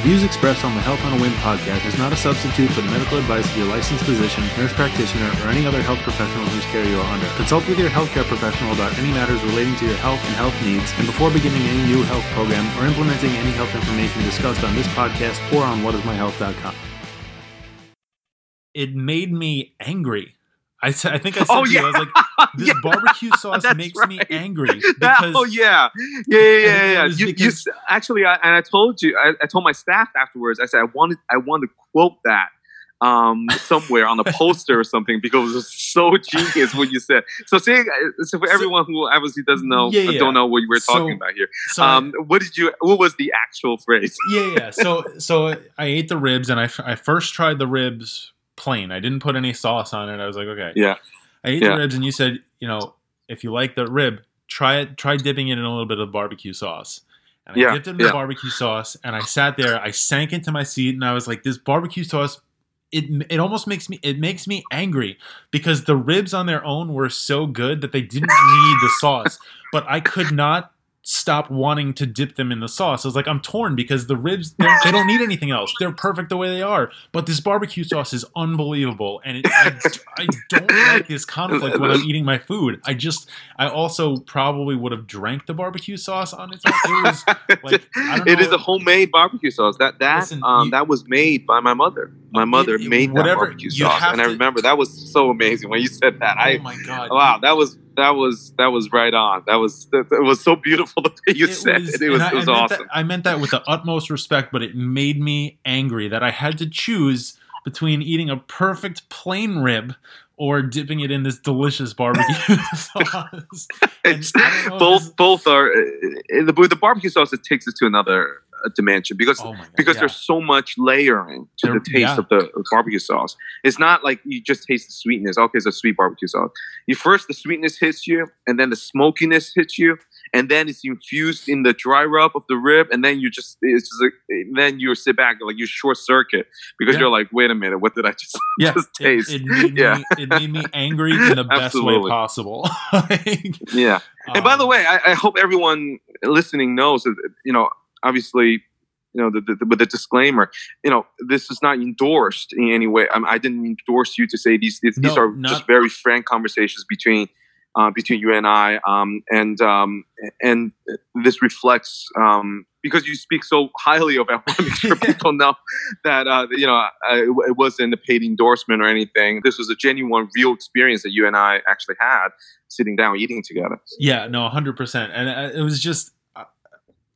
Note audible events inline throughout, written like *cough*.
Views expressed on the Health on a WIMH podcast is not a substitute for the medical advice of your licensed physician, nurse practitioner, or any other health professional whose care you are under. Consult with your healthcare professional about any matters relating to your health and health needs, and before beginning any new health program or implementing any health information discussed on this podcast or on whatismyhealth.com. It made me angry. I, said, I think I said Oh, to you, I yeah. was like, *laughs* this Yeah. barbecue sauce makes me right. angry *laughs* That- because oh yeah, yeah, yeah, yeah. yeah. You, you because- s- actually, I, and I told you, I, I told my staff afterwards. I said I wanted, I wanted to quote that um, somewhere on a *laughs* poster or something because it was so genius what you said. So, say, so for So- everyone who obviously doesn't know, Yeah, yeah. don't know what you were So- talking about here. so I- Um, what did you? What was the actual phrase? yeah, yeah. So, so I ate the ribs, and I, I first tried the ribs plain. I didn't put any sauce on it. I was like, okay. Yeah. I ate Yeah. the ribs, and you said, you know, if you like the rib, try it. Try dipping it in a little bit of barbecue sauce. And I Yeah, dipped it in the barbecue sauce, and I sat there. I sank into my seat, and I was like, this barbecue sauce. It, it almost makes me it makes me angry because the ribs on their own were so good that they didn't need the sauce but I could not stop wanting to dip them in the sauce. I was like, I'm torn because the ribs they're- don't need anything else. They're perfect the way they are. But this barbecue sauce is unbelievable, and it, I, I don't like this conflict when I'm eating my food. I just I also probably would have drank the barbecue sauce on its own. It was like I don't it is a homemade barbecue sauce. That that Listen, um, you- that was made by my mother. My mother It- it- made that barbecue sauce, and I to- remember that was so amazing when you said that. oh I my god! wow, that was that was that was right on. That was that, that was so beautiful *laughs* the way you said it. It was, I- it was I meant awesome. That, I meant that with the utmost respect, but it made me angry that I had to choose between eating a perfect plain rib or dipping it in this delicious barbecue *laughs* *laughs* sauce. It's I don't know if both both are uh, the the barbecue sauce. It takes it to another uh, dimension because Oh god! because yeah. there's so much layering to There- the taste yeah. of the barbecue sauce. It's not like you just taste the sweetness. Okay, it's a sweet barbecue sauce. You first the sweetness hits you, and then the smokiness hits you, and then it's infused in the dry rub of the rib, and then you just it's just like, then you sit back like you short circuit because Yeah. you're like, wait a minute, what did I just? *laughs* yeah, just it- taste. It, made Yeah. me, it made me angry in the *laughs* best way possible. *laughs* Like, Yeah. And by the um, way, I, I hope everyone listening knows that you know, obviously, you know, the, the, with the disclaimer, you know, this is not endorsed in any way. I, I didn't endorse you to say these. These, these are not- just very frank conversations between uh, between you and I, um, and um, and this reflects um, because you speak so highly of it. I want to make sure *laughs* people know that uh, you know it, it wasn't a paid endorsement or anything. This was a genuine, real experience that you and I actually had sitting down eating together. Yeah, no, hundred percent. And uh, it was just,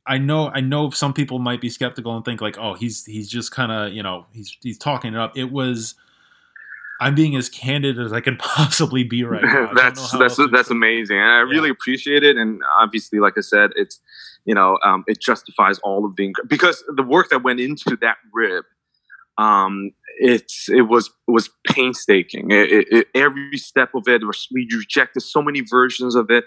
I- know, I know, some people might be skeptical and think like, oh, he's he's just kind of, you know, he's he's talking it up. It was, I'm being as candid as I can *laughs* possibly be right now. I don't know that's that's that's amazing, and I really appreciate it. And obviously, like I said, it's you know um, it justifies all of the because the work that went into that rib, um, it's it was it was painstaking. It, it, it, every step of it was we rejected so many versions of it.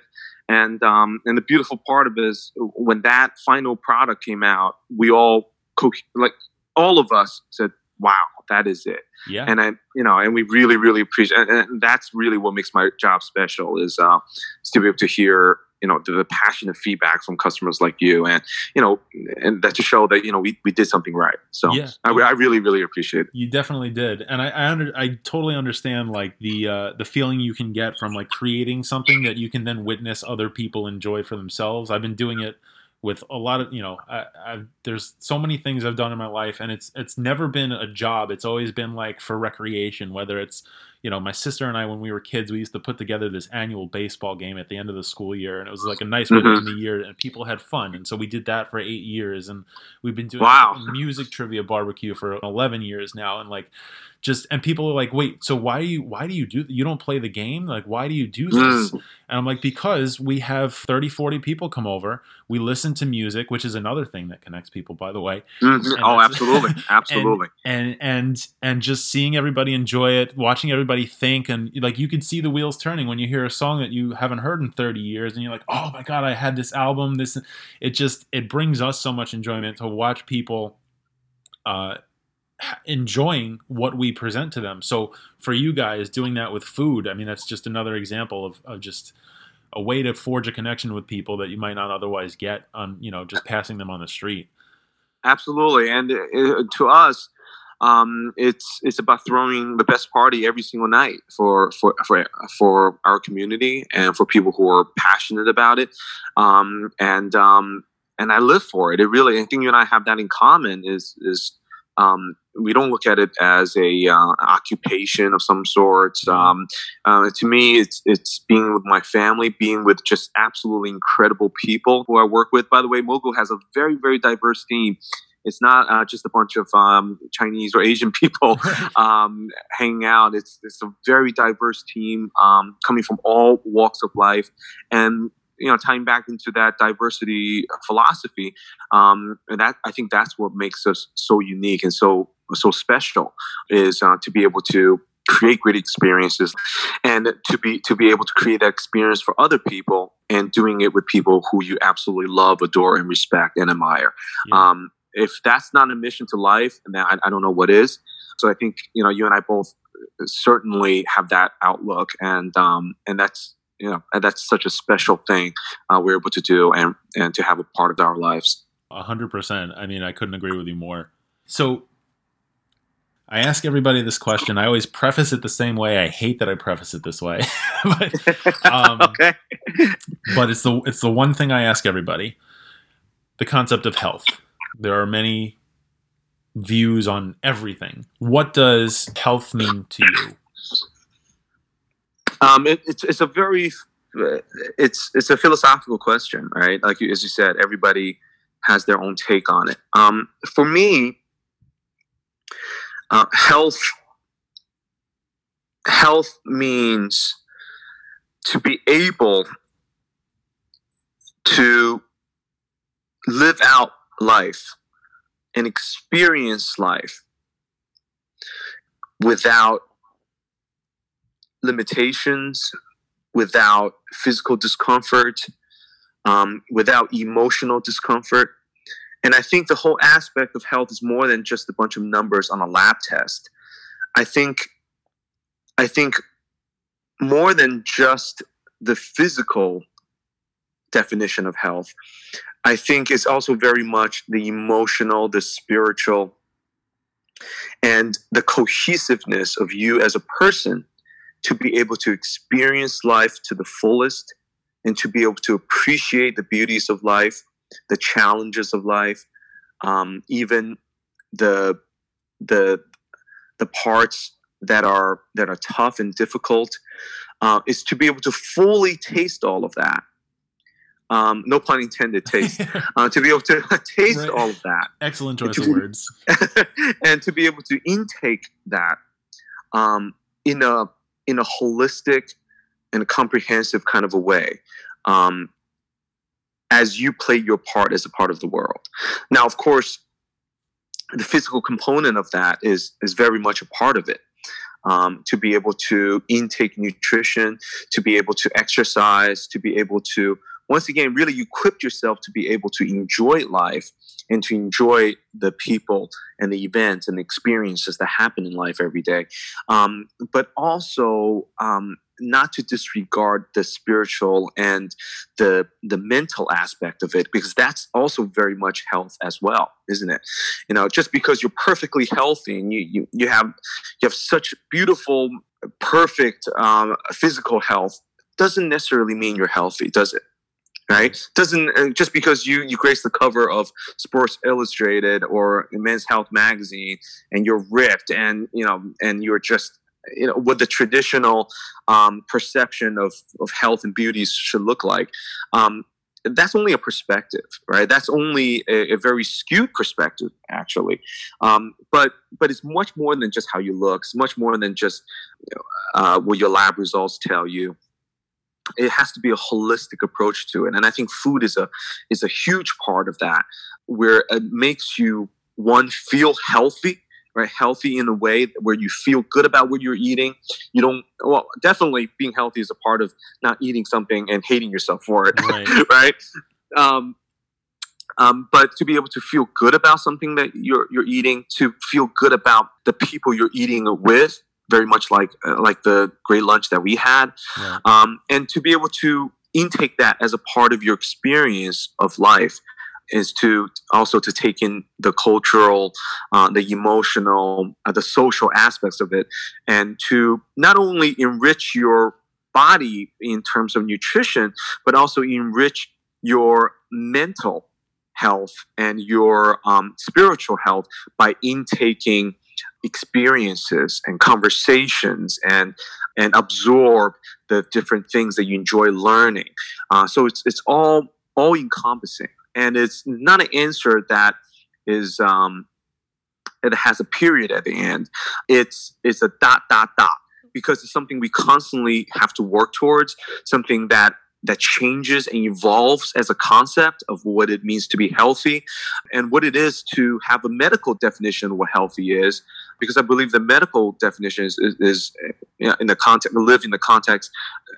And um, and the beautiful part of it is when that final product came out, we all co- like all of us said, "Wow, that is it." Yeah, and I, you know, and we really, really appreciate, and, and that's really what makes my job special is, uh, is to be able to hear, you know, the, passionate feedback from customers like you, and you know, and that to show that you know we, we did something right. So Yeah. I, I really, really appreciate it. you definitely did, and I I, under, I totally understand like the uh, the feeling you can get from like creating something that you can then witness other people enjoy for themselves. I've been doing it with a lot of you know I, I've, there's so many things I've done in my life, and it's it's never been a job. It's always been like for recreation, whether it's you know my sister and I when we were kids, we used to put together this annual baseball game at the end of the school year, and it was like a nice way to Mhm. end the year, and people had fun, and so we did that for eight years, and we've been doing Wow. music trivia barbecue for 11 years now, and like just and people are like wait so why do you why do you do you don't play the game? Like why do you do this? And i'm like because we have 30 40 people come over. We listen to music which is another thing that connects people by the way. Mhm. And Oh, absolutely, *laughs* absolutely. and and and just seeing everybody enjoy it watching everybody think and like you can see the wheels turning when you hear a song that you haven't heard in 30 years and you're like oh my god i had this album this it just it brings us so much enjoyment to watch people uh enjoying what we present to them so for you guys doing that with food i mean that's just another example of, of just a way to forge a connection with people that you might not otherwise get on you know just passing them on the street absolutely. And uh, to us, um, it's it's about throwing the best party every single night for for for for our community and for people who are passionate about it. Um, and um, and I live for it. It really, I think you and I have that in common. Is is um, we don't look at it as a uh, occupation of some sort. Mm-hmm. Um, uh, to me, it's it's being with my family, being with just absolutely incredible people who I work with. By the way, Mogu has a very very diverse team. It's not uh, just a bunch of um, Chinese or Asian *laughs* people *laughs* um, hanging out. It's it's a very diverse team um, coming from all walks of life, and you know tying back into that diversity philosophy um, and that i think that's what makes us so unique and so so special is uh, to be able to create great experiences and to be to be able to create that experience for other people and doing it with people who you absolutely love adore and respect and admire yeah. um, if that's not a mission to life then I, I don't know what is so i think you know you and i both certainly have that outlook and um, and that's you know, and that's such a special thing uh, we're able to do and and to have a part of our lives. A hundred percent. I mean, I couldn't agree with you more. So, I ask everybody this question. I always preface it the same way. I hate that I preface it this way, *laughs* but *laughs* um, okay. but it's the it's the one thing I ask everybody. The concept of health. There are many views on everything. What does health mean to you? Um, it, it's it's a very it's it's a philosophical question, right? Like as you said, everybody has their own take on it. Um, for me, uh, health health means to be able to live out life and experience life without limitations, without physical discomfort, um, without emotional discomfort. And I think the whole aspect of health is more than just a bunch of numbers on a lab test. I think, I think more than just the physical definition of health, I think it's also very much the emotional, the spiritual, and the cohesiveness of you as a person to be able to experience life to the fullest and to be able to appreciate the beauties of life, the challenges of life, um, even the the the parts that are that are tough and difficult, uh, is to be able to fully taste all of that. Um, no pun intended. Taste *laughs* uh, to be able to *laughs* taste right. all of that. Excellent choice of words. *laughs* and to be able to intake that um, in a in a holistic and comprehensive kind of a way um, as you play your part as a part of the world. Now, of course, the physical component of that is is very much a part of it. Um, to be able to intake nutrition, to be able to exercise, to be able to once again really equip yourself to be able to enjoy life and to enjoy the people and the events and the experiences that happen in life every day. Um, but also, um, not to disregard the spiritual and the the mental aspect of it because that's also very much health as well isn't it you know just because you're perfectly healthy and you you, you have you have such beautiful perfect um, physical health doesn't necessarily mean you're healthy does it right? Doesn't uh, just because you you grace the cover of sports illustrated or men's health magazine and you're ripped and you know and you're just you know what the traditional um, perception of of health and beauty should look like um, that's only a perspective right? That's only a, a very skewed perspective actually. Um, but but it's much more than just how you look. It's much more than just you know, uh, what your lab results tell you it has to be a holistic approach to it. And i think food is a is a huge part of that where it makes you one feel healthy right? Healthy in a way where you feel good about what you're eating. You don't well definitely being healthy is a part of not eating something and hating yourself for it right, *laughs* right? Um, um, but to be able to feel good about something that you're you're eating, to feel good about the people you're eating with, very much like uh, like the great lunch that we had, yeah. um, and to be able to intake that as a part of your experience of life is to also to take in the cultural, uh, the emotional, uh, the social aspects of it, and to not only enrich your body in terms of nutrition, but also enrich your mental health and your um, spiritual health by intaking experiences and conversations and and absorb the different things that you enjoy learning. Uh, so it's it's all all encompassing, and it's not an answer that is um, it has a period at the end. It's it's a dot dot dot because it's something we constantly have to work towards. Something that that changes and evolves as a concept of what it means to be healthy and what it is to have a medical definition of what healthy is because i believe the medical definition is, is, is in the context live in the context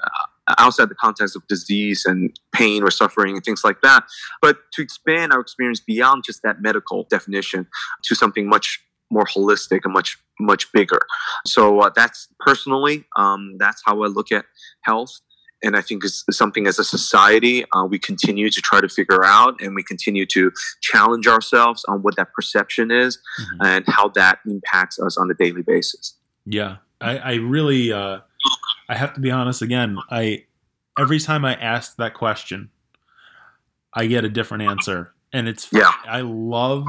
uh, outside the context of disease and pain or suffering and things like that. But to expand our experience beyond just that medical definition to something much more holistic and much much bigger. So uh, that's personally um, that's how i look at health and I think it's something as a society uh, we continue to try to figure out, and we continue to challenge ourselves on what that perception is mm-hmm. and how that impacts us on a daily basis. Yeah, I, I really, uh, I have to be honest again. I every time I ask that question, I get a different answer, and it's yeah. I love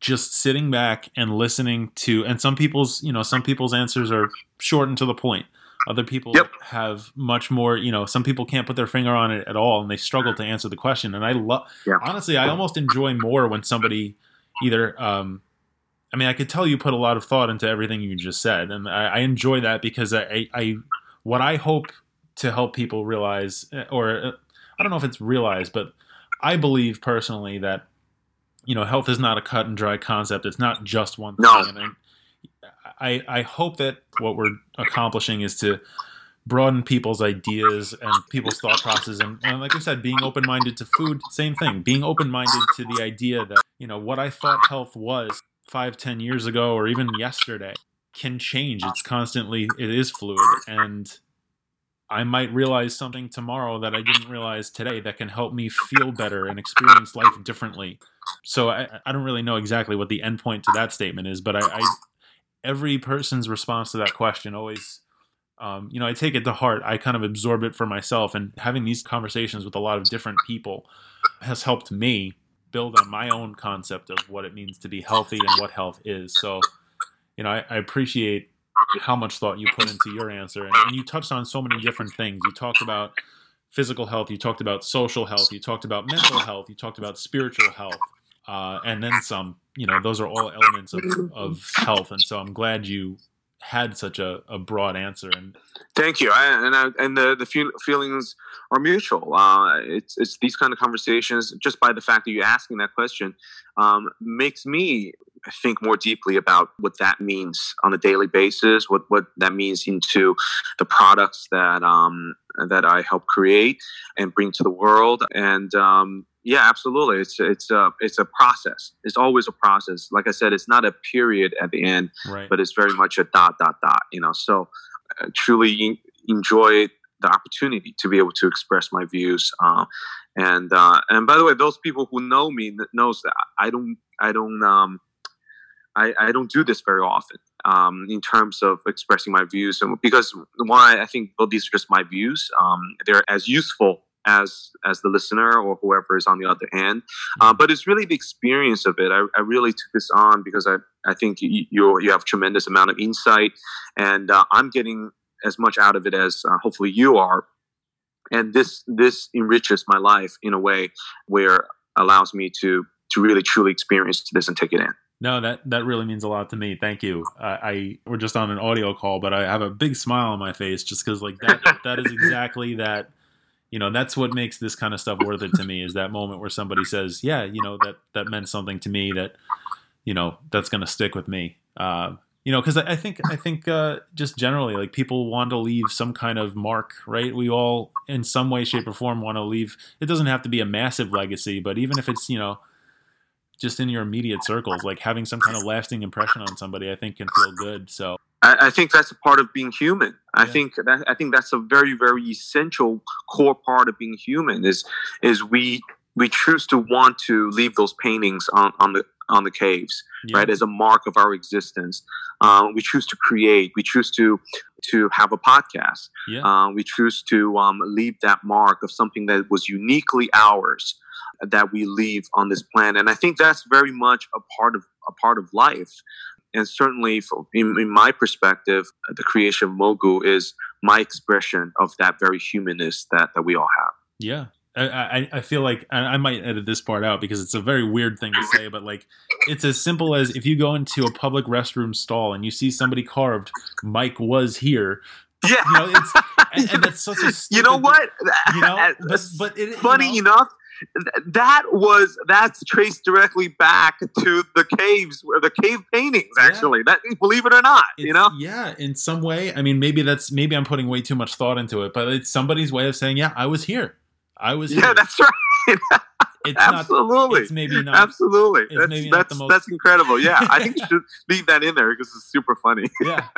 just sitting back and listening to, and some people's, you know, some people's answers are short and to the point other people yep. have much more, you know, some people can't put their finger on it at all and they struggle to answer the question. And I love, yeah. honestly, I almost enjoy more when somebody either, um, I mean, I could tell you put a lot of thought into everything you just said. And I, I enjoy that because I, I, what I hope to help people realize, or uh, I don't know if it's realized, but I believe personally that, you know, health is not a cut and dry concept. It's not just one thing. No. I, I, I hope that what we're accomplishing is to broaden people's ideas and people's thought processes. and, and like i said being open-minded to food same thing. Being open-minded to the idea that you know what i thought health was five ten years ago or even yesterday can change. It's constantly it is fluid. And i might realize something tomorrow that i didn't realize today that can help me feel better and experience life differently. So i, I don't really know exactly what the endpoint to that statement is but I, I every person's response to that question always um, you know i take it to heart. I kind of absorb it for myself and having these conversations with a lot of different people has helped me build on my own concept of what it means to be healthy and what health is. So you know i, I appreciate how much thought you put into your answer and, and you touched on so many different things. You talked about physical health you talked about social health you talked about mental health you talked about spiritual health uh, and then some. You know, those are all elements of, of health, and so I'm glad you had such a, a broad answer. And thank you. I, and I, and the the feel, feelings are mutual. Uh, it's it's these kind of conversations. Just by the fact that you're asking that question, um, makes me think more deeply about what that means on a daily basis. What what that means into the products that um, that I help create and bring to the world, and um, yeah, absolutely. It's it's a it's a process. It's always a process. Like I said, it's not a period at the end, right. but it's very much a dot dot dot. You know, so uh, truly enjoy the opportunity to be able to express my views. Uh, and uh, and by the way, those people who know me knows that I don't I don't um, I, I don't do this very often um, in terms of expressing my views, and because why I think well these are just my views. Um, they're as useful as as the listener or whoever is on the other end. Uh, but it's really the experience of it. I, I, really took this on because I, I think you, you, have tremendous amount of insight, and uh, I'm getting as much out of it as uh, hopefully you are. And this this enriches my life in a way where allows me to to really truly experience this and take it in. No, that that really means a lot to me. Thank you. I, we're just on an audio call, but I have a big smile on my face just because like that that is exactly that you know that's what makes this kind of stuff worth it to me is that moment where somebody says yeah you know that that meant something to me that you know that's going to stick with me uh, you know because I, I, think i think uh, just generally like people want to leave some kind of mark right we all in some way shape or form want to leave it doesn't have to be a massive legacy but even if it's you know just in your immediate circles like having some kind of lasting impression on somebody i think can feel good so I, I think that's a part of being human. I think that I think that's a very very essential core part of being human is is we we choose to want to leave those paintings on, on the on the caves, Yeah. right, as a mark of our existence. Um, we choose to create. We choose to to have a podcast. Yeah. Uh, we choose to um, leave that mark of something that was uniquely ours that we leave on this planet. And I think that's very much a part of a part of life. And certainly, for, in, in my perspective, the creation of Mogu is my expression of that very humanness that, that we all have. Yeah. I, I, feel like I, might edit this part out because it's a very weird thing to say, but like it's as simple as if you go into a public restroom stall and you see somebody carved, Mike was here. Yeah. You know, it's and, and that's such a *laughs* you know what? You know, *laughs* but but it, you funny know, enough, that was that's traced directly back to the caves, where the cave paintings. Yeah. Actually, that believe it or not, you know. yeah, in some way. I mean, maybe that's maybe I'm putting way too much thought into it, but it's somebody's way of saying, yeah, I was here. I was Yeah, here. that's *laughs* right. it's not. Absolutely. It's maybe not. Absolutely. it's That's maybe not that's, most- that's incredible. Yeah. I think you *laughs* should leave that in there because it's super funny. yeah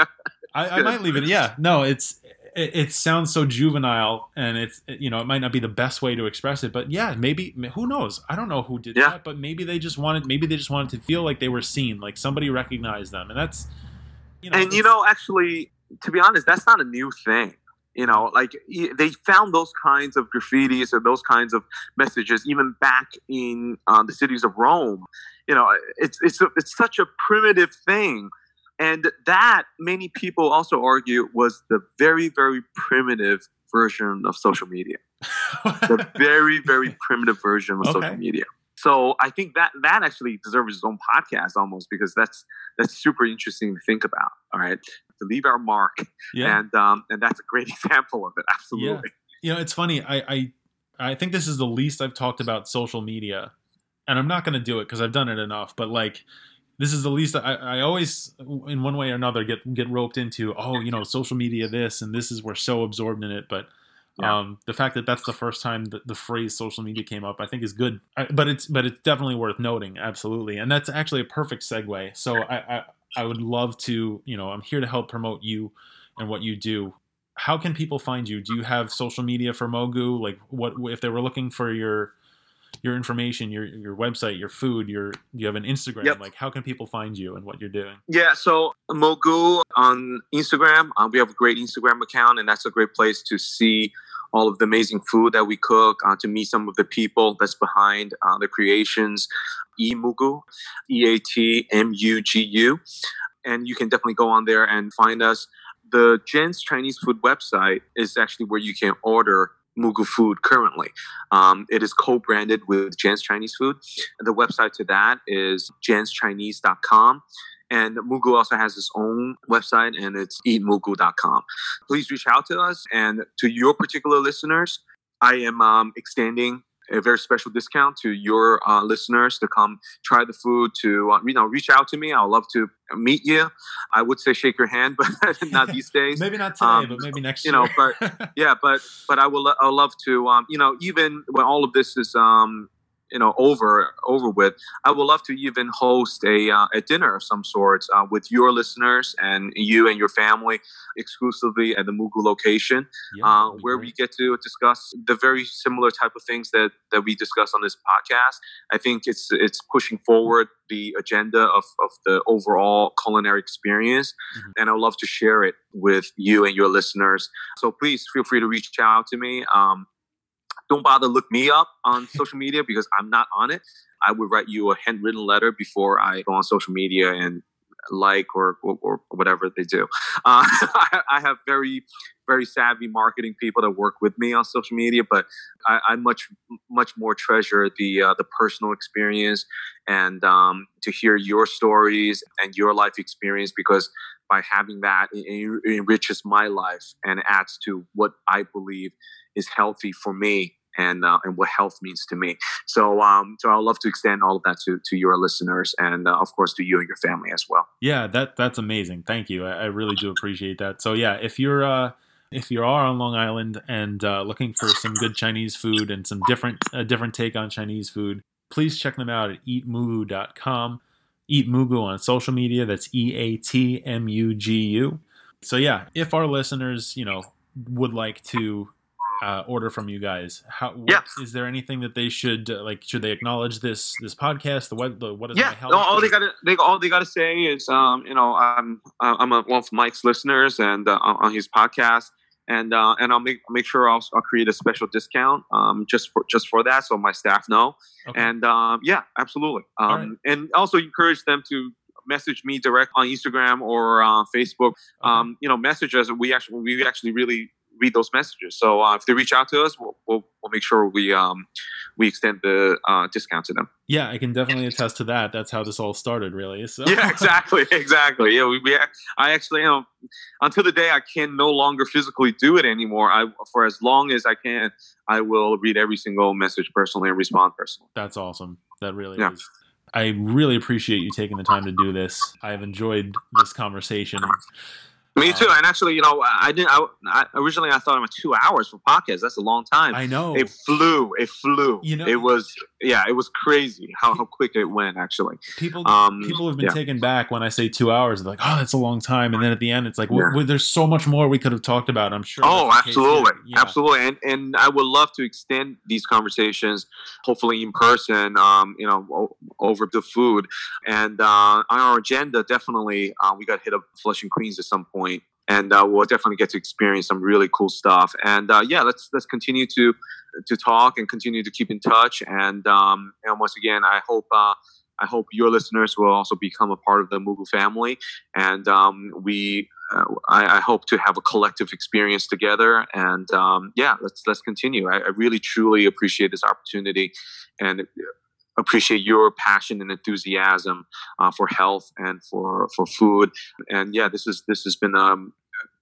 I, I *laughs* might leave it yeah no it's it, it sounds so juvenile and it's you know it might not be the best way to express it but yeah maybe who knows i don't know who did Yeah. that but maybe they just wanted maybe they just wanted to feel like they were seen like somebody recognized them and that's you know and you know, actually, to be honest, that's not a new thing. You know, like they found those kinds of graffitis or those kinds of messages even back in uh, the cities of Rome. You know, it's it's it's such a primitive thing, and that many people also argue was the very very primitive version of social media. the *laughs* very very primitive version of Okay. social media. So I think that that actually deserves its own podcast almost because that's that's super interesting to think about. All right, to leave our mark, yeah and um, and that's a great *laughs* example of it. Absolutely. you know it's funny i i i think this is the least i've talked about social media and i'm not going to do it because i've done it enough but like this is the least I, I always in one way or another get get roped into oh you know social media this and this is we're so absorbed in it but Yeah. um, the fact that that's the first time that the phrase social media came up i think is good I, but it's but it's definitely worth noting absolutely and that's actually a perfect segue so I, I i would love to you know i'm here to help promote you and what you do how can people find you? Do you have social media for Mogu? Like, what if they were looking for your your information, your your website, your food, your you have an Instagram? Yep. Like, how can people find you and what you're doing? Yeah, so Mogu on Instagram, uh, we have a great Instagram account, and that's a great place to see all of the amazing food that we cook, uh, to meet some of the people that's behind uh, the creations. Emugu, E A T M U G U, and you can definitely go on there and find us. The Jen's Chinese food website is actually where you can order Mogu food currently. Um, it is co-branded with Jen's Chinese food. The website to that is jenschinese.com. And Mogu also has its own website, and it's eatmugu.com. Please reach out to us. And to your particular listeners, I am um, extending a very special discount to your uh, listeners to come try the food. To uh, you know, reach out to me. I'd love to meet you. I would say shake your hand, *laughs* but not *laughs* these days Maybe not today, Um, but maybe next you year. know, but *laughs* yeah, but but I will. I love to. Um, you know, even when all of this is um, you know, over over with, I would love to even host a uh, a dinner of some sorts uh, with your listeners and you and your family exclusively at the Mogu location, Yeah, uh, where great. we get to discuss the very similar type of things that that we discuss on this podcast. I think it's it's pushing forward the agenda of of the overall culinary experience, Mhm. and I would love to share it with you and your listeners. So please feel free to reach out to me. Um, don't bother look me up on social media because I'm not on it. I would write you a handwritten letter before I go on social media and like or or, or whatever they do. Uh, *laughs* I, I have very very savvy marketing people that work with me on social media, but I, I much much more treasure the uh, the personal experience and um, to hear your stories and your life experience because by having that it, it enriches my life and adds to what I believe is healthy for me and uh, and what health means to me. So um, so I'd love to extend all of that to to your listeners and uh, of course to you and your family as well. Yeah, that that's amazing. Thank you. I, I really do appreciate that. So yeah, if you're uh, if you are on Long Island and uh, looking for some good Chinese food and some different a different take on Chinese food, please check them out at eatmugu.com. Eat Mugu on social media. That's E A T M U G U. So yeah, if our listeners, you know, would like to uh, order from you guys, how what, Yeah. is there anything that they should uh, like? Should they acknowledge this this podcast? The what the what is yeah, no, all they gotta they all they gotta say is um, you know I'm I'm a, one of Mike's listeners and uh, on his podcast and uh, and I'll make make sure I'll, I'll create a special discount um, just for just for that so my staff know Okay. and um, yeah absolutely um, right. and also encourage them to message me direct on Instagram or uh, Facebook Okay. um, you know message us we actually we actually really read those messages so uh, if they reach out to us we'll, we'll, we'll make sure we um, we extend the uh, discount to them yeah, I can definitely attest to that. That's how this all started, really. So yeah, exactly, *laughs* exactly. Yeah, we, we I actually, you know, until the day I can no longer physically do it anymore, I for as long as I can, I will read every single message personally and respond personally. That's awesome. That really Yeah. is. I really appreciate you taking the time to do this. I've enjoyed this conversation. Me too. And actually, you know, I didn't. I, I originally I thought it was two hours for podcast. That's a long time. I know. It flew. It flew. You know- it was yeah. It was crazy how, how quick it went. Actually, people um, people have been yeah. taken back when I say two hours. They're like, "Oh, that's a long time," and then at the end, it's like, Yeah. "There's so much more we could have talked about." I'm sure. Oh, that's the case here. absolutely, Yeah. absolutely, and and I would love to extend these conversations, hopefully in person. Um, you know, o- over the food, and uh, on our agenda, definitely, uh, we got hit up Flushing Queens at some point, and uh, we'll definitely get to experience some really cool stuff. And uh, yeah, let's let's continue to to talk and continue to keep in touch. And um, and once again, I hope. Uh, I hope your listeners will also become a part of the Mogu family, and um, we uh, I, I hope to have a collective experience together. And um, yeah, let's let's continue. I, I really truly appreciate this opportunity, and appreciate your passion and enthusiasm uh, for health and for for food. And yeah, this is this has been um,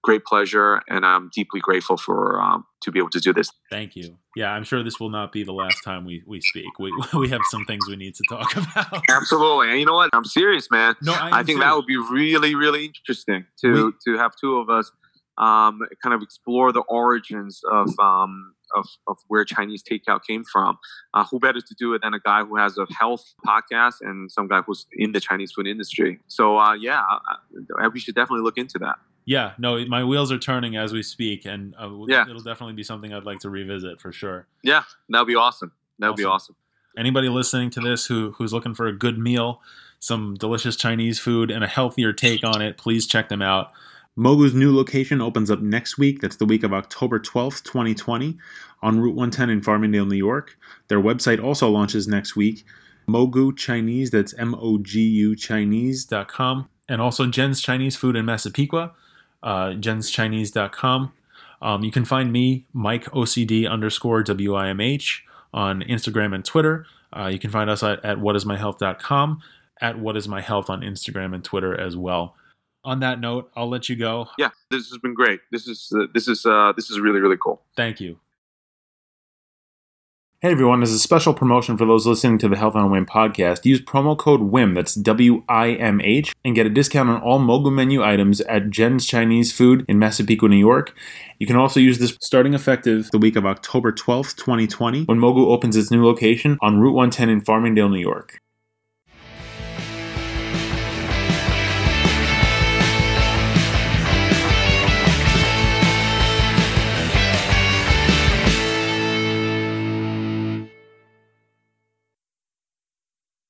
great pleasure, and I'm deeply grateful for um, to be able to do this. Thank you. Yeah, I'm sure this will not be the last time we, we speak. We *laughs* we have some things we need to talk *laughs* about. Absolutely, and you know what? I'm serious, man. No, I, I think that would be really, really interesting to to have two of us um, kind of explore the origins of um, of, of where Chinese takeout came from. Uh, who better to do it than a guy who has a health podcast and some guy who's in the Chinese food industry? So uh, yeah, I, I- we should definitely look into that. Yeah, no, my wheels are turning as we speak, and uh, Yeah. it'll definitely be something I'd like to revisit for sure. Yeah, that would be awesome. That would be Awesome. awesome. Anybody listening to this who who's looking for a good meal, some delicious Chinese food, and a healthier take on it, please check them out. Mogu's new location opens up next week. That's the week of October 12th, 2020, on Route 110 in Farmingdale, New York. Their website also launches next week. Mogu Chinese, that's M O G U Chinese.com. And also Jen's Chinese Food in Massapequa, uh, jenschinese.com. Um, you can find me, Mike OCD underscore WIMH, on Instagram and Twitter. Uh, you can find us at, at whatismyhealth.com, at whatismyhealth on Instagram and Twitter as well. On that note, I'll let you go. Yeah, this has been great. This is uh, this is uh, this is really really cool. Thank you. Hey everyone, as a special promotion for those listening to the Health on WIMH podcast, use promo code WIMH, that's W I M H, and get a discount on all Mogu menu items at Jen's Chinese Food in Massapequa, New York. You can also use this starting effective the week of October 12th, 2020, when Mogu opens its new location on Route 110 in Farmingdale, New York.